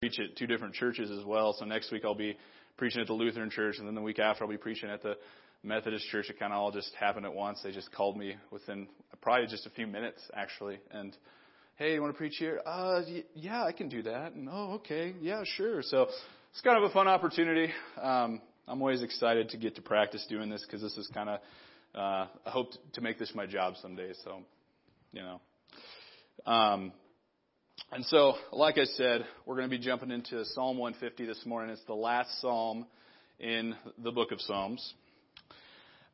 preach at two different churches as well. So next week I'll be preaching at the Lutheran church, and then the week after I'll be preaching at the Methodist church. It kind of all just happened at once. They just called me within probably just a few minutes, actually, and hey, you want to preach here? Uh, yeah, I can do that. And oh, okay, yeah, sure. So it's kind of a fun opportunity. Um, I'm always excited to get to practice doing this because this is kind of uh, I hope to make this my job someday. So, you know. Um, and so, like I said, we're going to be jumping into Psalm 150 this morning. It's the last psalm in the book of Psalms.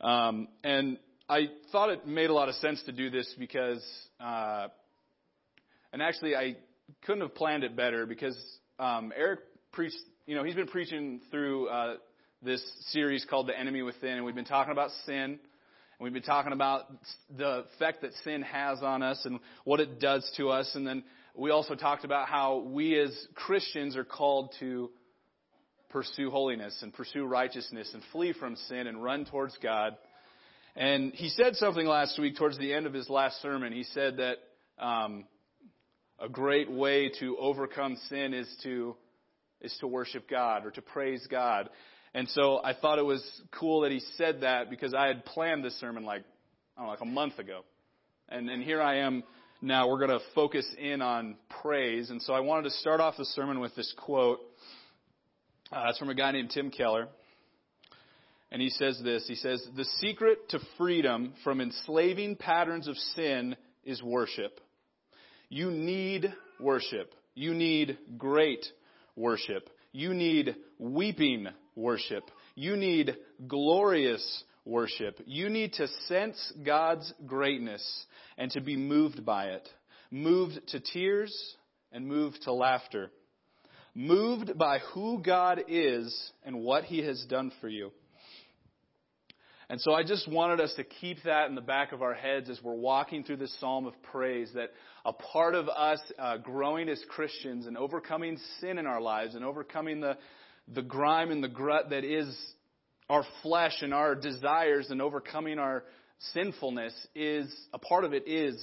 Um, and I thought it made a lot of sense to do this because, uh, and actually, I couldn't have planned it better because um, Eric preached, you know, he's been preaching through uh, this series called The Enemy Within, and we've been talking about sin And We've been talking about the effect that sin has on us and what it does to us. And then we also talked about how we as Christians are called to pursue holiness and pursue righteousness and flee from sin and run towards God. And he said something last week towards the end of his last sermon. He said that um, a great way to overcome sin is to is to worship God or to praise God. And so I thought it was cool that he said that because I had planned this sermon like, I don't know, like a month ago. And, and here I am now. We're going to focus in on praise. And so I wanted to start off the sermon with this quote. Uh, it's from a guy named Tim Keller. And he says this He says, The secret to freedom from enslaving patterns of sin is worship. You need worship. You need great worship. You need weeping worship. You need glorious worship. You need to sense God's greatness and to be moved by it. Moved to tears and moved to laughter. Moved by who God is and what He has done for you. And so I just wanted us to keep that in the back of our heads as we're walking through this psalm of praise that a part of us uh, growing as Christians and overcoming sin in our lives and overcoming the, the grime and the grut that is our flesh and our desires and overcoming our sinfulness is a part of it is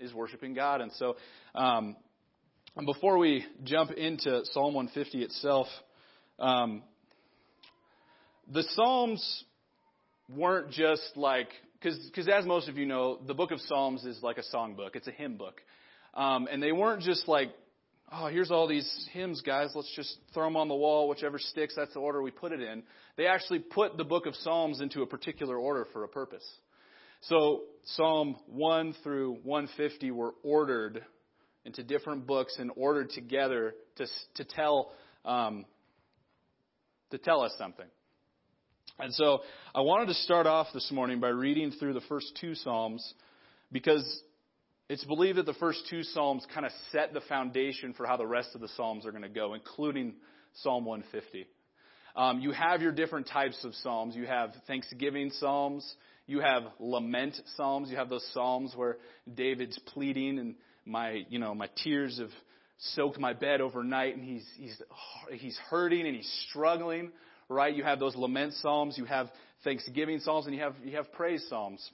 is worshiping God. And so, um, before we jump into Psalm 150 itself, um, the Psalms weren't just like because as most of you know, the book of Psalms is like a song book. It's a hymn book, um, and they weren't just like oh, here's all these hymns, guys. Let's just throw them on the wall, whichever sticks. That's the order we put it in. They actually put the book of Psalms into a particular order for a purpose. So Psalm 1 through 150 were ordered into different books and ordered together to, to tell um, to tell us something. And so I wanted to start off this morning by reading through the first two Psalms because it's believed that the first two Psalms kind of set the foundation for how the rest of the Psalms are going to go, including Psalm 150. Um, you have your different types of Psalms. You have Thanksgiving Psalms. You have lament Psalms. You have those Psalms where David's pleading and my, you know, my tears have soaked my bed overnight and he's, he's, he's hurting and he's struggling, right? You have those lament Psalms. You have Thanksgiving Psalms and you have, you have praise Psalms.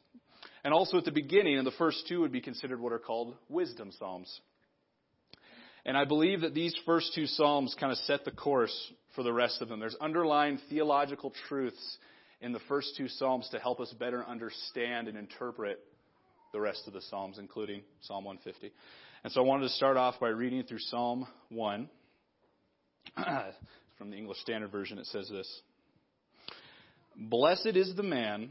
And also at the beginning, and the first two would be considered what are called wisdom psalms. And I believe that these first two psalms kind of set the course for the rest of them. There's underlying theological truths in the first two psalms to help us better understand and interpret the rest of the psalms, including Psalm 150. And so I wanted to start off by reading through Psalm 1. From the English Standard Version, it says this Blessed is the man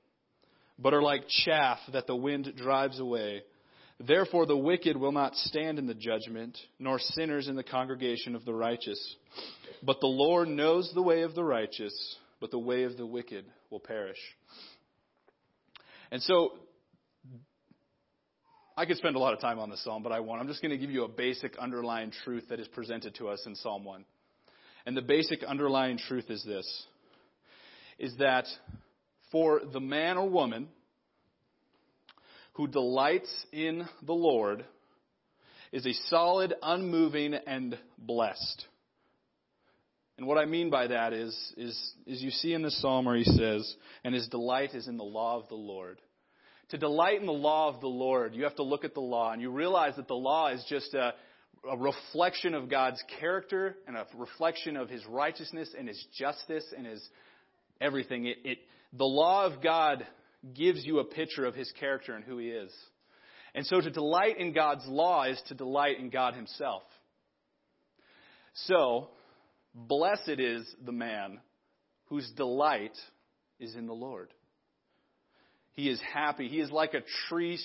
but are like chaff that the wind drives away. Therefore, the wicked will not stand in the judgment, nor sinners in the congregation of the righteous. But the Lord knows the way of the righteous, but the way of the wicked will perish. And so, I could spend a lot of time on this psalm, but I won't. I'm just going to give you a basic underlying truth that is presented to us in Psalm 1. And the basic underlying truth is this is that for the man or woman who delights in the Lord is a solid, unmoving, and blessed. And what I mean by that is, is, is you see in the psalm where he says, and his delight is in the law of the Lord. To delight in the law of the Lord, you have to look at the law and you realize that the law is just a, a reflection of God's character and a reflection of his righteousness and his justice and his everything. It, it, the law of God gives you a picture of his character and who he is. And so to delight in God's law is to delight in God himself. So, blessed is the man whose delight is in the Lord. He is happy. He is like a tree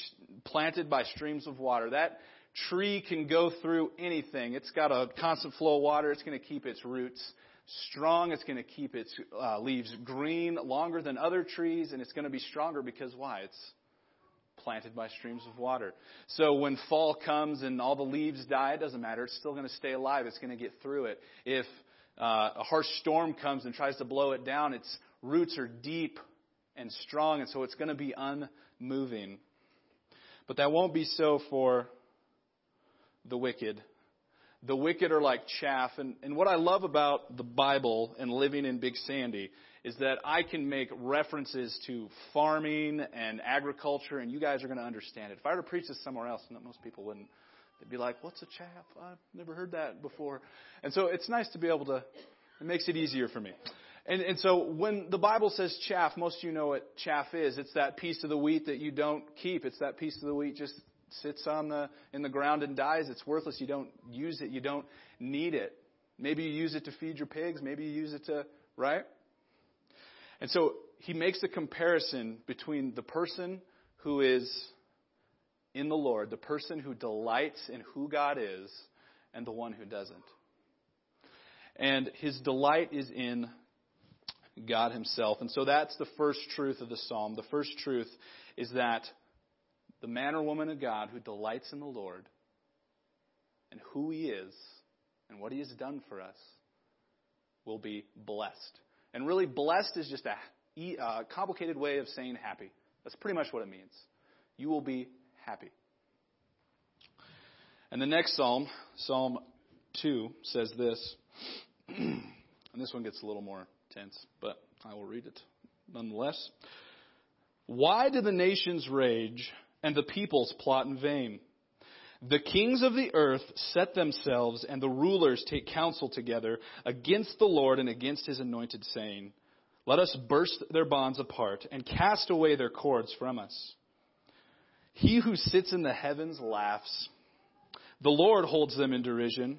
planted by streams of water. That tree can go through anything. It's got a constant flow of water. It's going to keep its roots strong. It's going to keep its uh, leaves green longer than other trees, and it's going to be stronger because why? It's planted by streams of water. So when fall comes and all the leaves die, it doesn't matter. It's still going to stay alive. It's going to get through it. If uh, a harsh storm comes and tries to blow it down, its roots are deep and strong, and so it's going to be unmoving. But that won't be so for the wicked the wicked are like chaff. And, and what I love about the Bible and living in Big Sandy is that I can make references to farming and agriculture, and you guys are going to understand it. If I were to preach this somewhere else, most people wouldn't. They'd be like, "What's a chaff? I've never heard that before." And so it's nice to be able to. It makes it easier for me. And, and so when the Bible says chaff, most of you know what chaff is. It's that piece of the wheat that you don't keep. It's that piece of the wheat just sits on the in the ground and dies, it's worthless. You don't use it. You don't need it. Maybe you use it to feed your pigs. Maybe you use it to right. And so he makes a comparison between the person who is in the Lord, the person who delights in who God is, and the one who doesn't. And his delight is in God himself. And so that's the first truth of the psalm. The first truth is that the man or woman of God who delights in the Lord and who he is and what he has done for us will be blessed. And really, blessed is just a uh, complicated way of saying happy. That's pretty much what it means. You will be happy. And the next psalm, Psalm 2, says this. and this one gets a little more tense, but I will read it nonetheless. Why do the nations rage and the peoples plot in vain. The kings of the earth set themselves, and the rulers take counsel together against the Lord and against his anointed, saying, Let us burst their bonds apart and cast away their cords from us. He who sits in the heavens laughs. The Lord holds them in derision.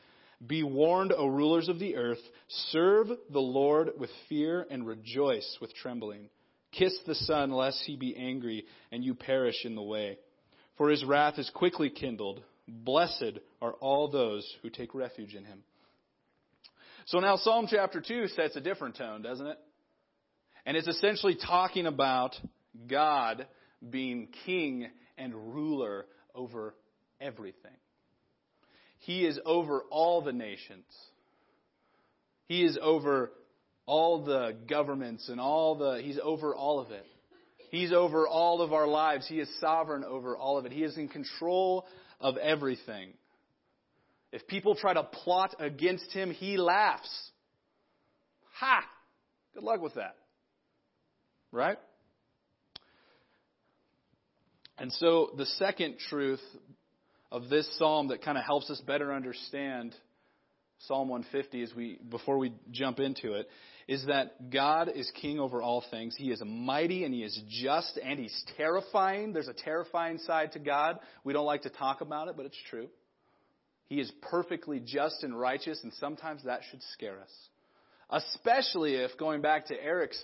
Be warned, O rulers of the earth, serve the Lord with fear and rejoice with trembling. Kiss the Son, lest he be angry and you perish in the way. For his wrath is quickly kindled. Blessed are all those who take refuge in him. So now Psalm chapter 2 sets a different tone, doesn't it? And it's essentially talking about God being king and ruler over everything. He is over all the nations. He is over all the governments and all the, he's over all of it. He's over all of our lives. He is sovereign over all of it. He is in control of everything. If people try to plot against him, he laughs. Ha! Good luck with that. Right? And so the second truth of this psalm that kind of helps us better understand Psalm 150 as we before we jump into it is that God is king over all things. He is mighty and he is just and he's terrifying. There's a terrifying side to God. We don't like to talk about it, but it's true. He is perfectly just and righteous and sometimes that should scare us. Especially if, going back to Eric's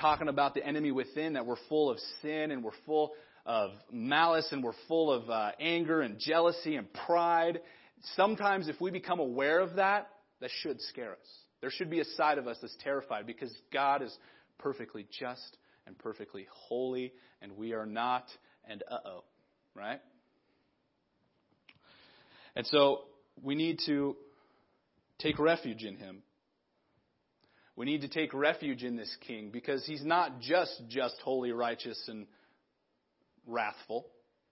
talking about the enemy within, that we're full of sin and we're full of malice and we're full of uh, anger and jealousy and pride. Sometimes, if we become aware of that, that should scare us. There should be a side of us that's terrified because God is perfectly just and perfectly holy, and we are not, and uh oh, right? And so we need to take refuge in him. We need to take refuge in this king because he's not just just holy, righteous, and wrathful,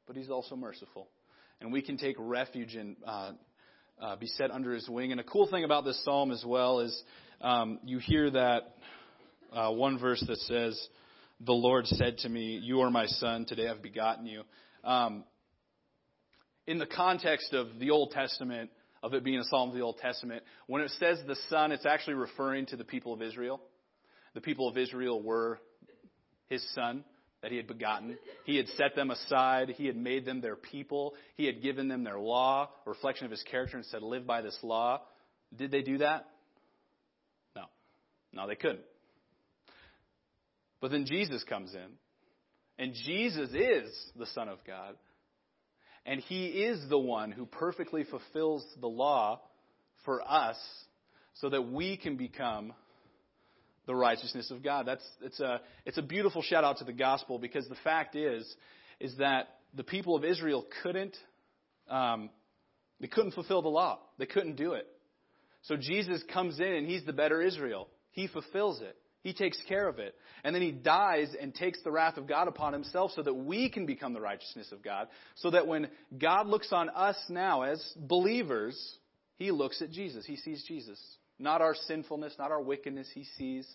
but he's also merciful. And we can take refuge and uh, uh, be set under his wing. And a cool thing about this psalm as well is um, you hear that uh, one verse that says, The Lord said to me, You are my son, today I've begotten you. Um, in the context of the Old Testament, of it being a psalm of the Old Testament, when it says the son, it's actually referring to the people of Israel. The people of Israel were his son that he had begotten. He had set them aside. He had made them their people. He had given them their law, a reflection of his character, and said, Live by this law. Did they do that? No. No, they couldn't. But then Jesus comes in, and Jesus is the Son of God. And he is the one who perfectly fulfills the law for us so that we can become the righteousness of God. That's it's a it's a beautiful shout out to the gospel because the fact is is that the people of Israel couldn't um, they couldn't fulfill the law. They couldn't do it. So Jesus comes in and he's the better Israel. He fulfills it. He takes care of it. And then he dies and takes the wrath of God upon himself so that we can become the righteousness of God. So that when God looks on us now as believers, he looks at Jesus. He sees Jesus. Not our sinfulness, not our wickedness. He sees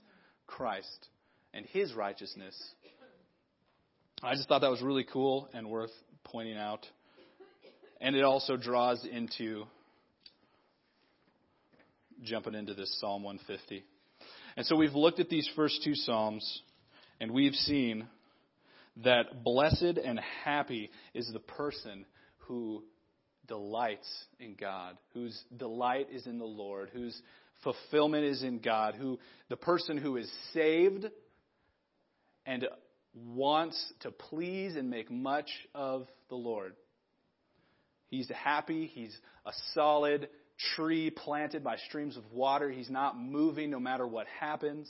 Christ and his righteousness. I just thought that was really cool and worth pointing out. And it also draws into jumping into this Psalm 150. And so we've looked at these first two Psalms and we've seen that blessed and happy is the person who delights in God, whose delight is in the Lord, whose fulfillment is in God, who the person who is saved and wants to please and make much of the Lord. He's happy, he's a solid tree planted by streams of water. He's not moving no matter what happens.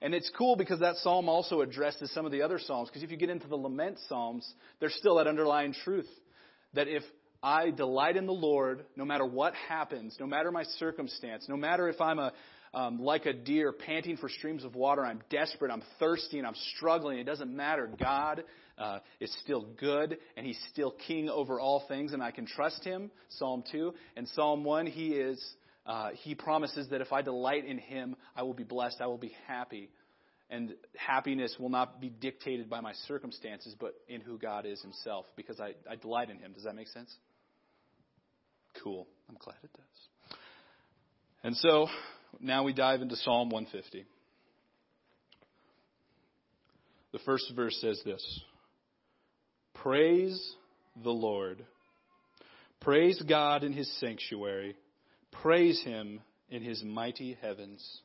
And it's cool because that psalm also addresses some of the other psalms. Because if you get into the lament psalms, there's still that underlying truth that if I delight in the Lord, no matter what happens, no matter my circumstance, no matter if I'm a, um, like a deer panting for streams of water, I'm desperate, I'm thirsty, and I'm struggling. It doesn't matter. God uh, is still good, and He's still King over all things, and I can trust Him. Psalm two and Psalm one, He is. Uh, he promises that if I delight in Him, I will be blessed. I will be happy. And happiness will not be dictated by my circumstances, but in who God is Himself, because I, I delight in Him. Does that make sense? Cool. I'm glad it does. And so now we dive into Psalm 150. The first verse says this Praise the Lord. Praise God in his sanctuary. Praise him in his mighty heavens.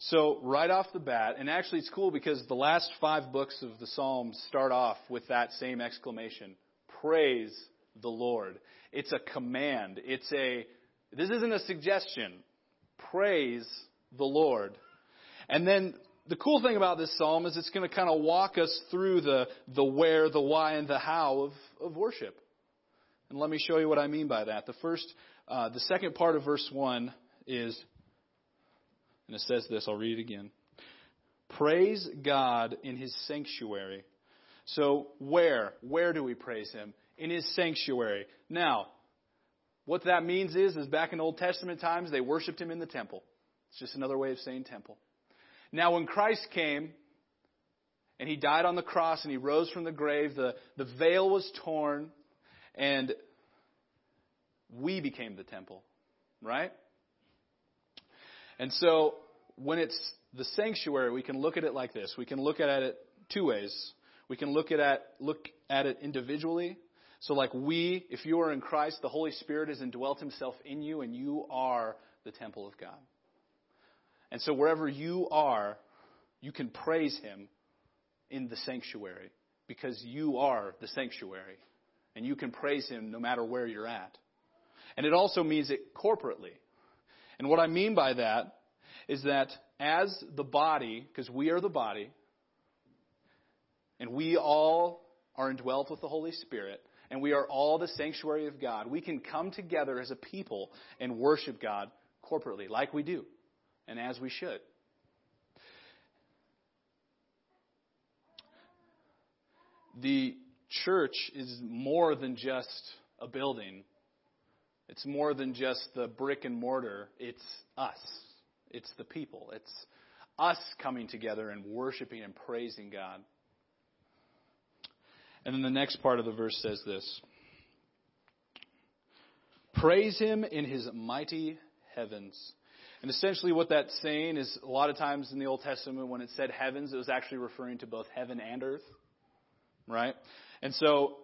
So, right off the bat, and actually it's cool because the last five books of the Psalms start off with that same exclamation Praise the Lord. It's a command. It's a, this isn't a suggestion. Praise the Lord. And then the cool thing about this psalm is it's going to kind of walk us through the, the where, the why, and the how of, of worship. And let me show you what I mean by that. The first, uh, the second part of verse 1 is, and it says this, I'll read it again. Praise God in his sanctuary. So, where? Where do we praise him? In his sanctuary. Now, what that means is, is back in Old Testament times, they worshiped him in the temple. It's just another way of saying temple. Now, when Christ came and he died on the cross and he rose from the grave, the, the veil was torn and we became the temple, right? And so, when it's the sanctuary, we can look at it like this. We can look at it two ways. We can look at look at it individually, so, like we, if you are in Christ, the Holy Spirit has indwelt himself in you, and you are the temple of God. And so wherever you are, you can praise Him in the sanctuary because you are the sanctuary. And you can praise Him no matter where you're at. And it also means it corporately. And what I mean by that is that as the body, because we are the body, and we all are indwelt with the Holy Spirit, and we are all the sanctuary of God, we can come together as a people and worship God corporately, like we do, and as we should. The church is more than just a building. It's more than just the brick and mortar. It's us. It's the people. It's us coming together and worshiping and praising God. And then the next part of the verse says this Praise him in his mighty heavens. And essentially, what that's saying is a lot of times in the Old Testament, when it said heavens, it was actually referring to both heaven and earth. Right? And so,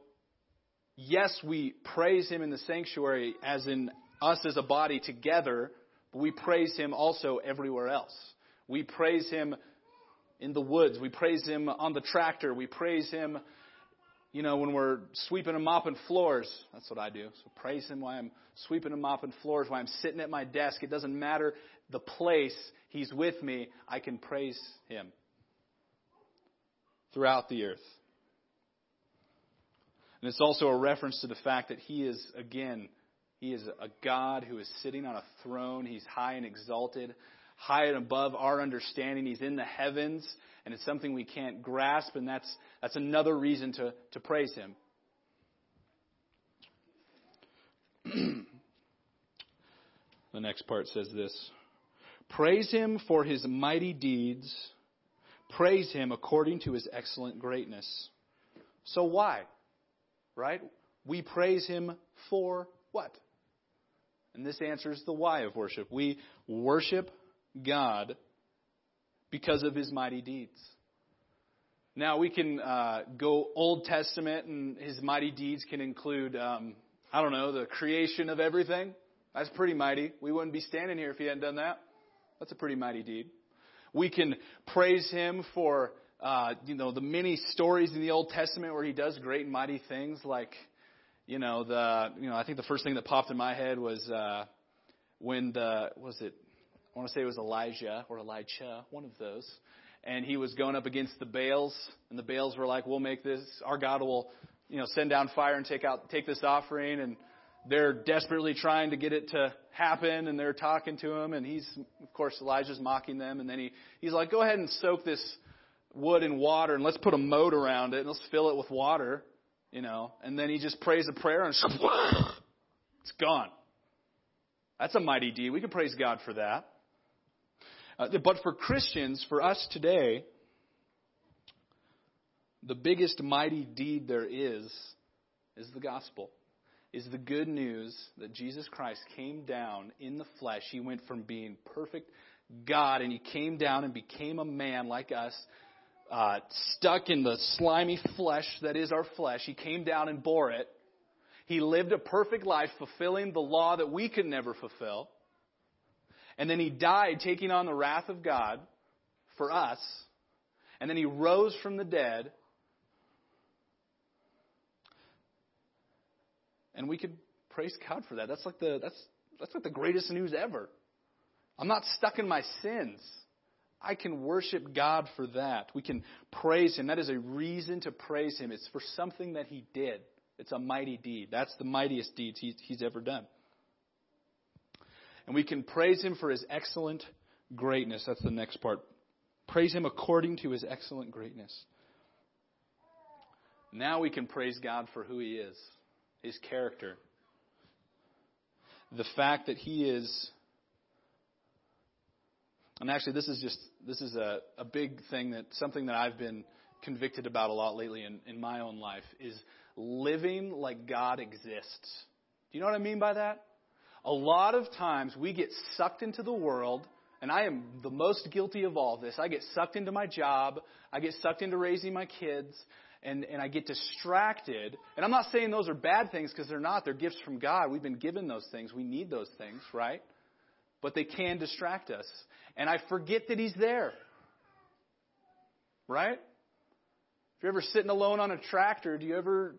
yes, we praise him in the sanctuary, as in us as a body together, but we praise him also everywhere else. We praise him in the woods. We praise him on the tractor. We praise him you know, when we're sweeping and mopping floors, that's what I do. So praise Him while I'm sweeping and mopping floors, while I'm sitting at my desk. It doesn't matter the place He's with me, I can praise Him throughout the earth. And it's also a reference to the fact that He is, again, He is a God who is sitting on a throne. He's high and exalted, high and above our understanding. He's in the heavens and it's something we can't grasp, and that's, that's another reason to, to praise Him. the next part says this Praise Him for His mighty deeds, praise Him according to His excellent greatness. So, why? Right? We praise Him for what? And this answers the why of worship. We worship God because of his mighty deeds. Now, we can uh, go Old Testament, and his mighty deeds can include, um, I don't know, the creation of everything. That's pretty mighty. We wouldn't be standing here if he hadn't done that. That's a pretty mighty deed. We can praise him for, uh, you know, the many stories in the Old Testament where he does great and mighty things, like, you know, the, you know, I think the first thing that popped in my head was uh, when the, was it I want to say it was Elijah or Elijah, one of those. And he was going up against the Baals, and the Baals were like, "We'll make this. Our God will, you know, send down fire and take out take this offering." And they're desperately trying to get it to happen, and they're talking to him, and he's, of course, Elijah's mocking them, and then he he's like, "Go ahead and soak this wood in water, and let's put a moat around it, and let's fill it with water." You know, and then he just prays a prayer, and it's gone. That's a mighty deed. We can praise God for that. Uh, but for Christians, for us today, the biggest mighty deed there is is the gospel. Is the good news that Jesus Christ came down in the flesh. He went from being perfect God and he came down and became a man like us, uh, stuck in the slimy flesh that is our flesh. He came down and bore it. He lived a perfect life, fulfilling the law that we could never fulfill. And then he died taking on the wrath of God for us. And then he rose from the dead. And we could praise God for that. That's like the that's that's like the greatest news ever. I'm not stuck in my sins. I can worship God for that. We can praise Him. That is a reason to praise Him. It's for something that He did. It's a mighty deed. That's the mightiest deeds He's ever done. And we can praise him for his excellent greatness. That's the next part. Praise him according to his excellent greatness. Now we can praise God for who he is, his character. The fact that he is and actually this is just this is a, a big thing that something that I've been convicted about a lot lately in, in my own life is living like God exists. Do you know what I mean by that? A lot of times we get sucked into the world, and I am the most guilty of all this. I get sucked into my job, I get sucked into raising my kids, and, and I get distracted. And I'm not saying those are bad things because they're not. They're gifts from God. We've been given those things. We need those things, right? but they can distract us. And I forget that He's there. Right? If you're ever sitting alone on a tractor, do you ever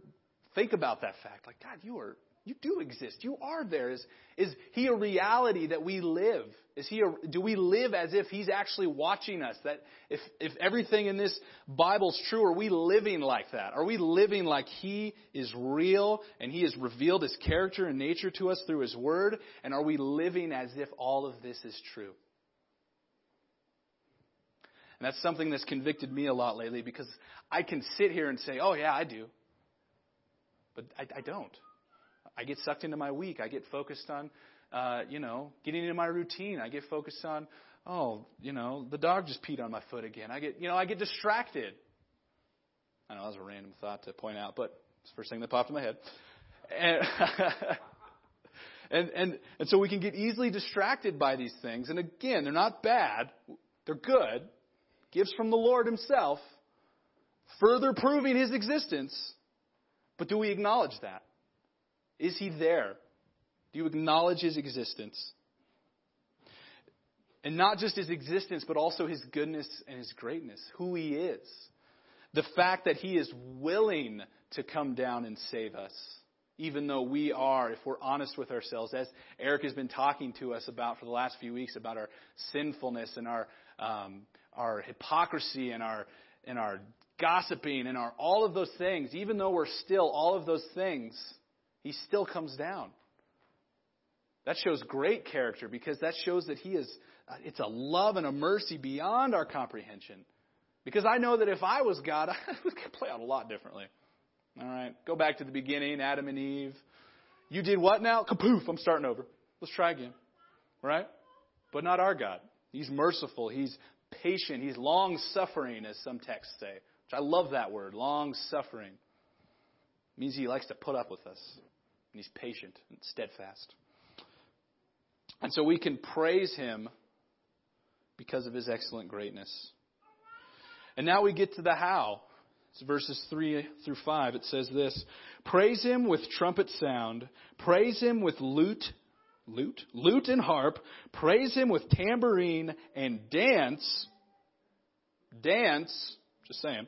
think about that fact? Like, God, you are you do exist. You are there. Is, is he a reality that we live? Is he a, do we live as if he's actually watching us? That if, if everything in this Bible's true, are we living like that? Are we living like he is real and he has revealed his character and nature to us through his word? And are we living as if all of this is true? And that's something that's convicted me a lot lately because I can sit here and say, oh yeah, I do. But I, I don't. I get sucked into my week. I get focused on, uh, you know, getting into my routine. I get focused on, oh, you know, the dog just peed on my foot again. I get, you know, I get distracted. I know that was a random thought to point out, but it's the first thing that popped in my head. And, and, and, and so we can get easily distracted by these things. And again, they're not bad. They're good. Gifts from the Lord Himself, further proving His existence. But do we acknowledge that? Is he there? Do you acknowledge his existence? And not just his existence, but also his goodness and his greatness, who he is. The fact that he is willing to come down and save us, even though we are, if we're honest with ourselves, as Eric has been talking to us about for the last few weeks about our sinfulness and our um, our hypocrisy and our and our gossiping and our all of those things, even though we're still all of those things, he still comes down. That shows great character because that shows that he is, uh, it's a love and a mercy beyond our comprehension. Because I know that if I was God, I would play out a lot differently. All right, go back to the beginning, Adam and Eve. You did what now? Kapoof, I'm starting over. Let's try again. Right? But not our God. He's merciful. He's patient. He's long suffering, as some texts say. Which I love that word, long suffering. Means he likes to put up with us and he's patient and steadfast. And so we can praise him because of his excellent greatness. And now we get to the how. It's verses 3 through 5. It says this Praise him with trumpet sound, praise him with lute, lute, lute and harp, praise him with tambourine and dance. Dance, just saying.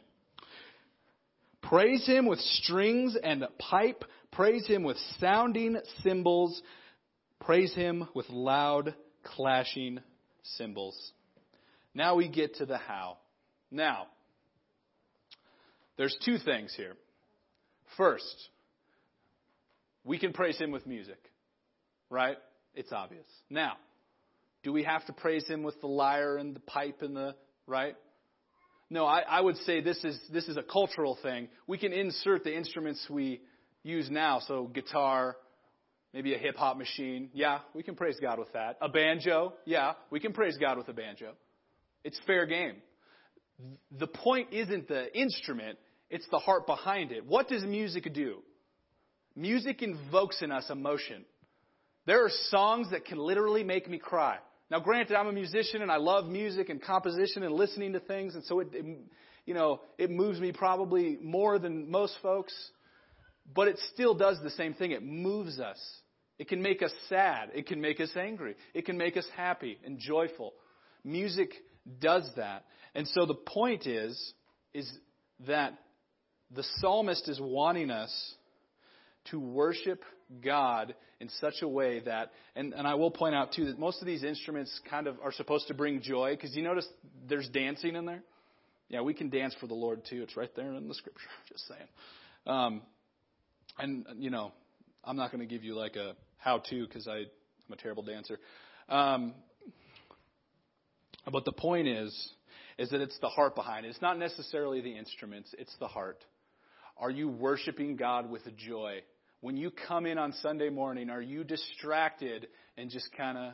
Praise him with strings and pipe, Praise him with sounding cymbals. Praise him with loud clashing cymbals. Now we get to the how. Now, there's two things here. First, we can praise him with music, right? It's obvious. Now, do we have to praise him with the lyre and the pipe and the, right? No, I, I would say this is, this is a cultural thing. We can insert the instruments we use now. So guitar, maybe a hip hop machine. Yeah, we can praise God with that. A banjo. Yeah, we can praise God with a banjo. It's fair game. The point isn't the instrument, it's the heart behind it. What does music do? Music invokes in us emotion. There are songs that can literally make me cry. Now, granted, I'm a musician and I love music and composition and listening to things, and so it, it you know, it moves me probably more than most folks. But it still does the same thing. It moves us. It can make us sad. It can make us angry. It can make us happy and joyful. Music does that. And so the point is, is that the psalmist is wanting us to worship God in such a way that, and, and I will point out too that most of these instruments kind of are supposed to bring joy because you notice there's dancing in there. Yeah, we can dance for the Lord too. It's right there in the scripture. Just saying. Um, and you know, I'm not going to give you like a how-to because I'm a terrible dancer. Um, but the point is, is that it's the heart behind it. It's not necessarily the instruments; it's the heart. Are you worshiping God with joy? When you come in on Sunday morning, are you distracted and just kind of.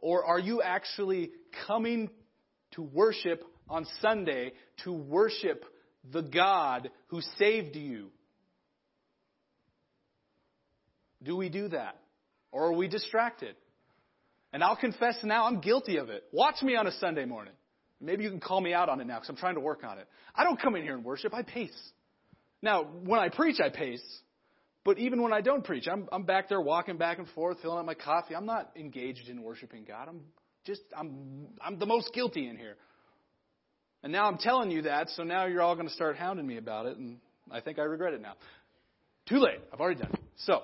Or are you actually coming to worship on Sunday, to worship the God who saved you. Do we do that? Or are we distracted? And I'll confess now, I'm guilty of it. Watch me on a Sunday morning. Maybe you can call me out on it now because I'm trying to work on it. I don't come in here and worship, I pace. Now, when I preach, I pace. But even when I don't preach, I'm, I'm back there walking back and forth, filling up my coffee. I'm not engaged in worshiping God. I'm just, I'm, I'm the most guilty in here. And now I'm telling you that, so now you're all going to start hounding me about it, and I think I regret it now. Too late. I've already done it. So,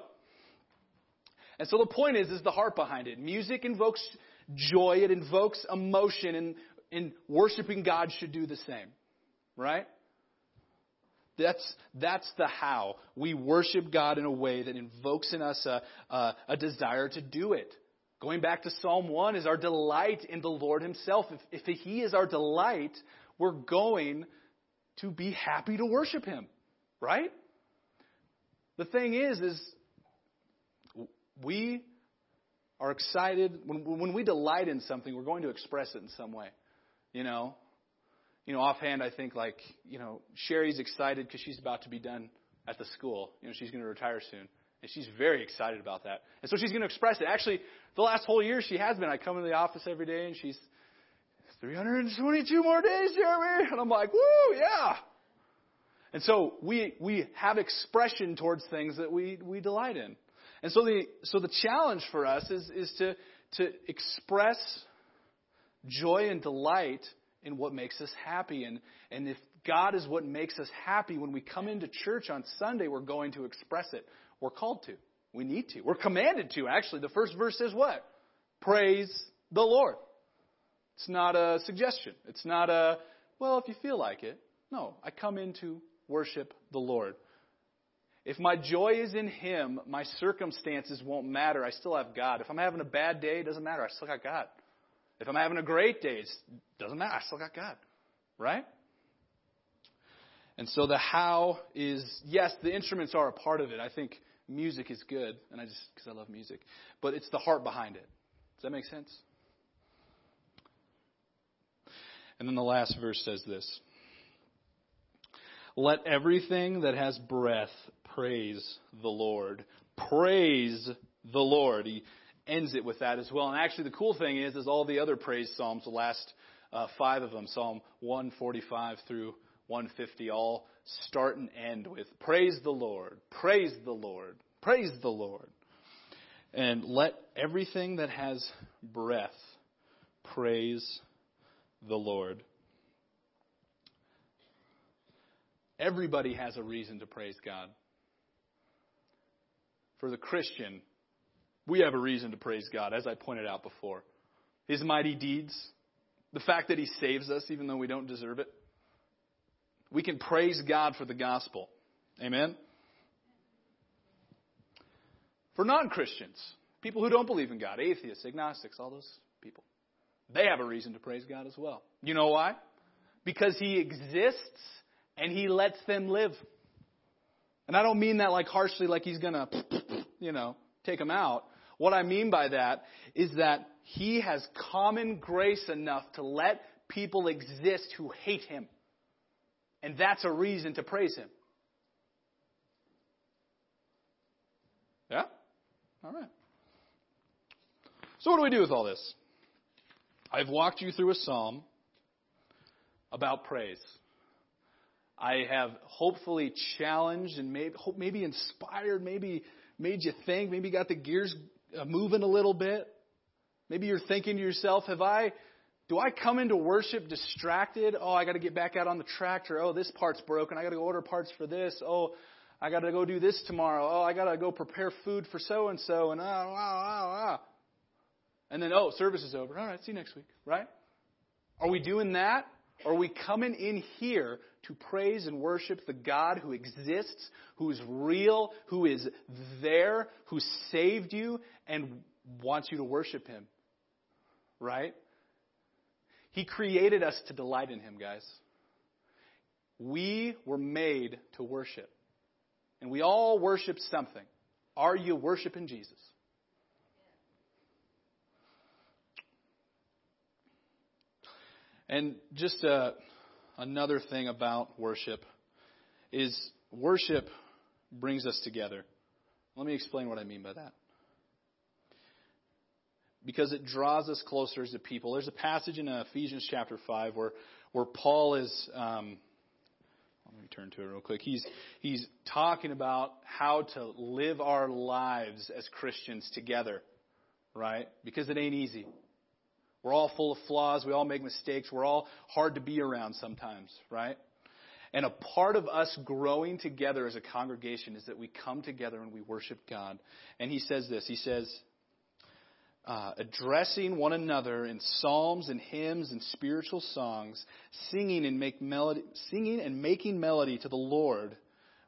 and so the point is, is the heart behind it. Music invokes joy, it invokes emotion, and, and worshiping God should do the same. Right? That's, that's the how. We worship God in a way that invokes in us a, a, a, desire to do it. Going back to Psalm 1 is our delight in the Lord Himself. If, if He is our delight, we're going to be happy to worship Him. Right? The thing is, is we are excited when, when we delight in something, we're going to express it in some way. You know, you know, offhand, I think like, you know, Sherry's excited because she's about to be done at the school. You know, she's going to retire soon. And she's very excited about that. And so she's going to express it. Actually, the last whole year she has been. I come into the office every day and she's 322 more days, Jeremy. And I'm like, woo, yeah. And so we, we have expression towards things that we, we delight in. And so the, so the challenge for us is, is to, to express joy and delight in what makes us happy. And, and if God is what makes us happy, when we come into church on Sunday, we're going to express it. We're called to. We need to. We're commanded to, actually. The first verse says what? Praise the Lord. It's not a suggestion. It's not a, well, if you feel like it. No, I come in to worship the Lord. If my joy is in Him, my circumstances won't matter. I still have God. If I'm having a bad day, it doesn't matter. I still got God. If I'm having a great day, it doesn't matter. I still got God. Right? And so the how is, yes, the instruments are a part of it. I think music is good, and I just, because I love music. But it's the heart behind it. Does that make sense? And then the last verse says this Let everything that has breath praise the Lord. Praise the Lord. He ends it with that as well. And actually, the cool thing is, is all the other praise psalms, the last uh, five of them, Psalm 145 through 150, all start and end with praise the Lord, praise the Lord, praise the Lord. And let everything that has breath praise the Lord. Everybody has a reason to praise God. For the Christian, we have a reason to praise God, as I pointed out before. His mighty deeds, the fact that He saves us even though we don't deserve it. We can praise God for the gospel. Amen? For non Christians, people who don't believe in God, atheists, agnostics, all those people, they have a reason to praise God as well. You know why? Because He exists and He lets them live. And I don't mean that like harshly, like He's going to, you know, take them out. What I mean by that is that he has common grace enough to let people exist who hate him. And that's a reason to praise him. Yeah? All right. So, what do we do with all this? I've walked you through a psalm about praise. I have hopefully challenged and maybe, maybe inspired, maybe made you think, maybe got the gears moving a little bit. Maybe you're thinking to yourself, have I, do I come into worship distracted? Oh, I got to get back out on the tractor. Oh, this part's broken. I got to go order parts for this. Oh, I got to go do this tomorrow. Oh, I got to go prepare food for so and so. And ah, ah, ah, And then, oh, service is over. All right, see you next week, right? Are we doing that? Are we coming in here to praise and worship the God who exists, who is real, who is there, who saved you, and wants you to worship Him? Right? He created us to delight in Him, guys. We were made to worship. And we all worship something. Are you worshiping Jesus? And just uh, another thing about worship is worship brings us together. Let me explain what I mean by that. Because it draws us closer as a people. There's a passage in Ephesians chapter 5 where, where Paul is. Um, let me turn to it real quick. He's, he's talking about how to live our lives as Christians together, right? Because it ain't easy. We're all full of flaws. We all make mistakes. We're all hard to be around sometimes, right? And a part of us growing together as a congregation is that we come together and we worship God. And he says this. He says, uh, addressing one another in psalms and hymns and spiritual songs, singing and make melody, singing and making melody to the Lord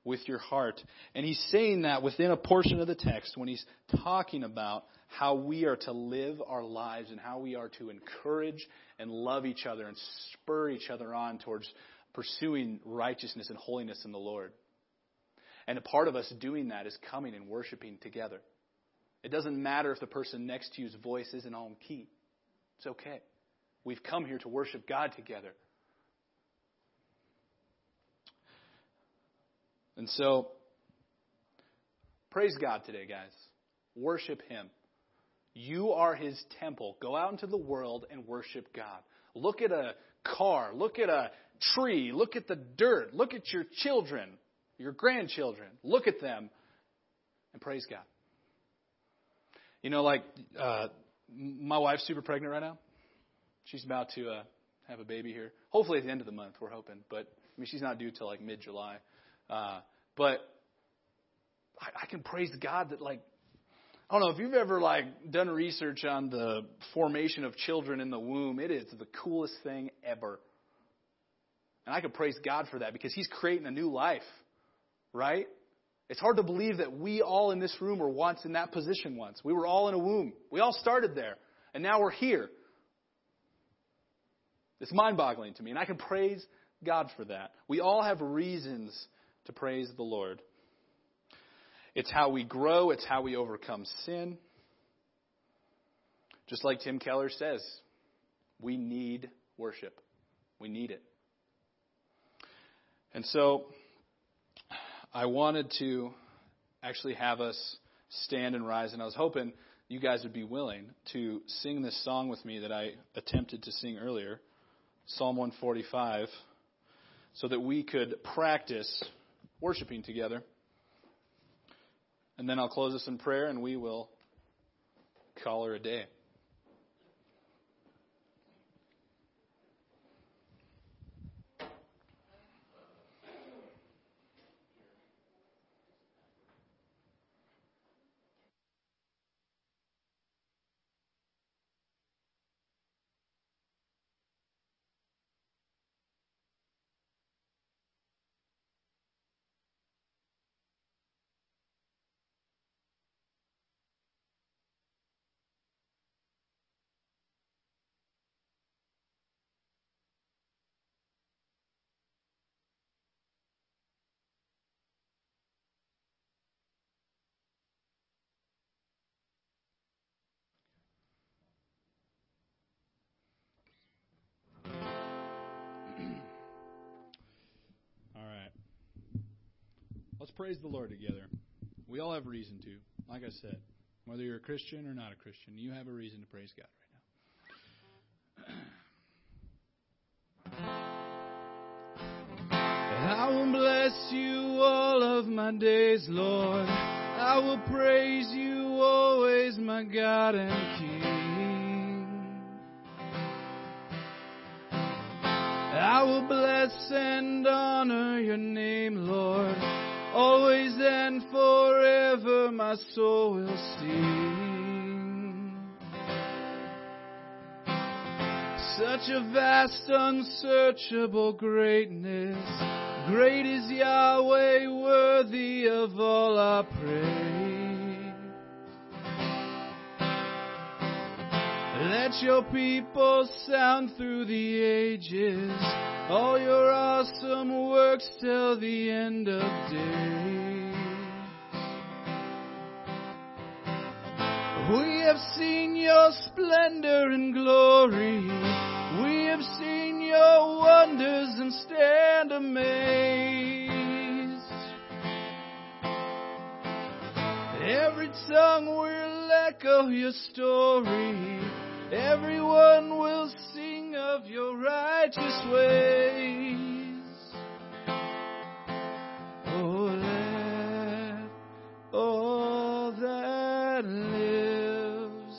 with your heart. And he's saying that within a portion of the text when he's talking about how we are to live our lives and how we are to encourage and love each other and spur each other on towards pursuing righteousness and holiness in the Lord. And a part of us doing that is coming and worshiping together. It doesn't matter if the person next to you's voice isn't on key. It's okay. We've come here to worship God together. And so, praise God today, guys. Worship Him. You are His temple. Go out into the world and worship God. Look at a car. Look at a tree. Look at the dirt. Look at your children, your grandchildren. Look at them and praise God. You know, like uh, my wife's super pregnant right now. She's about to uh, have a baby here. Hopefully at the end of the month, we're hoping. But I mean, she's not due till like mid July. Uh, but I, I can praise God that like I don't know if you've ever like done research on the formation of children in the womb. It is the coolest thing ever. And I can praise God for that because He's creating a new life, right? It's hard to believe that we all in this room were once in that position once. We were all in a womb. We all started there. And now we're here. It's mind boggling to me. And I can praise God for that. We all have reasons to praise the Lord. It's how we grow, it's how we overcome sin. Just like Tim Keller says, we need worship. We need it. And so, I wanted to actually have us stand and rise, and I was hoping you guys would be willing to sing this song with me that I attempted to sing earlier, Psalm 145, so that we could practice worshiping together. And then I'll close us in prayer and we will call her a day. Praise the Lord together. We all have reason to. Like I said, whether you're a Christian or not a Christian, you have a reason to praise God right now. I will bless you all of my days, Lord. I will praise you always, my God and King. I will bless and honor your name, Lord. Always and forever my soul will sing. Such a vast, unsearchable greatness. Great is Yahweh, worthy of all our praise. Let your people sound through the ages all your awesome works till the end of days. We have seen your splendor and glory. We have seen your wonders and stand amazed. Every tongue will echo your story. Everyone will sing of your righteous ways. all that lives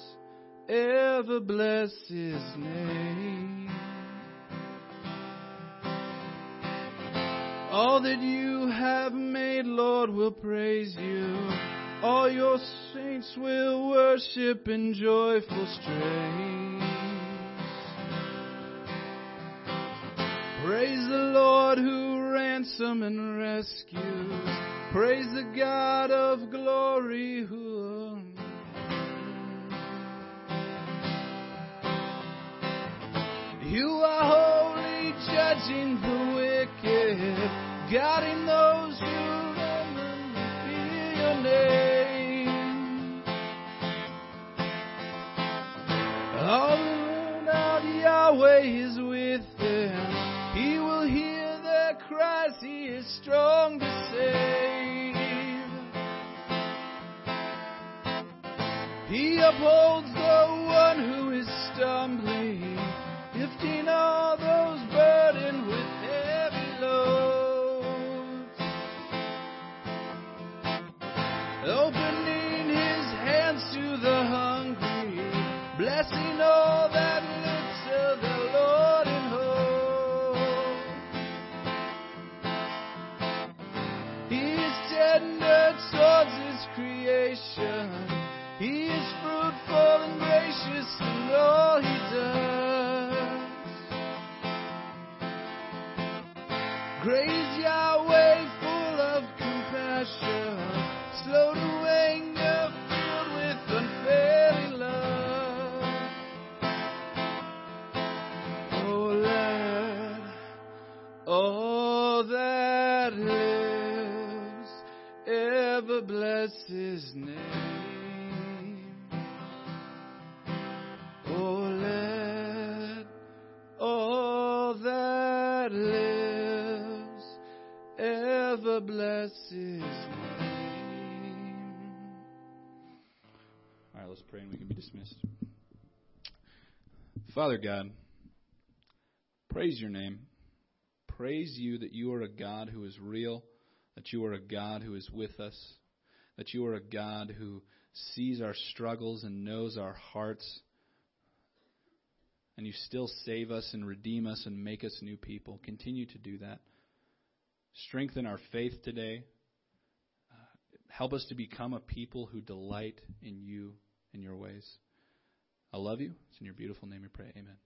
ever bless his name. All that you have made, Lord, will praise you. All your saints will worship in joyful strains. Praise the Lord who ransoms and rescues Praise the God of glory who You are holy, judging the wicked, guiding those who remember fear your name. He Father God, praise your name. Praise you that you are a God who is real, that you are a God who is with us, that you are a God who sees our struggles and knows our hearts. And you still save us and redeem us and make us new people. Continue to do that. Strengthen our faith today. Uh, help us to become a people who delight in you and your ways. I love you. It's in your beautiful name we pray. Amen.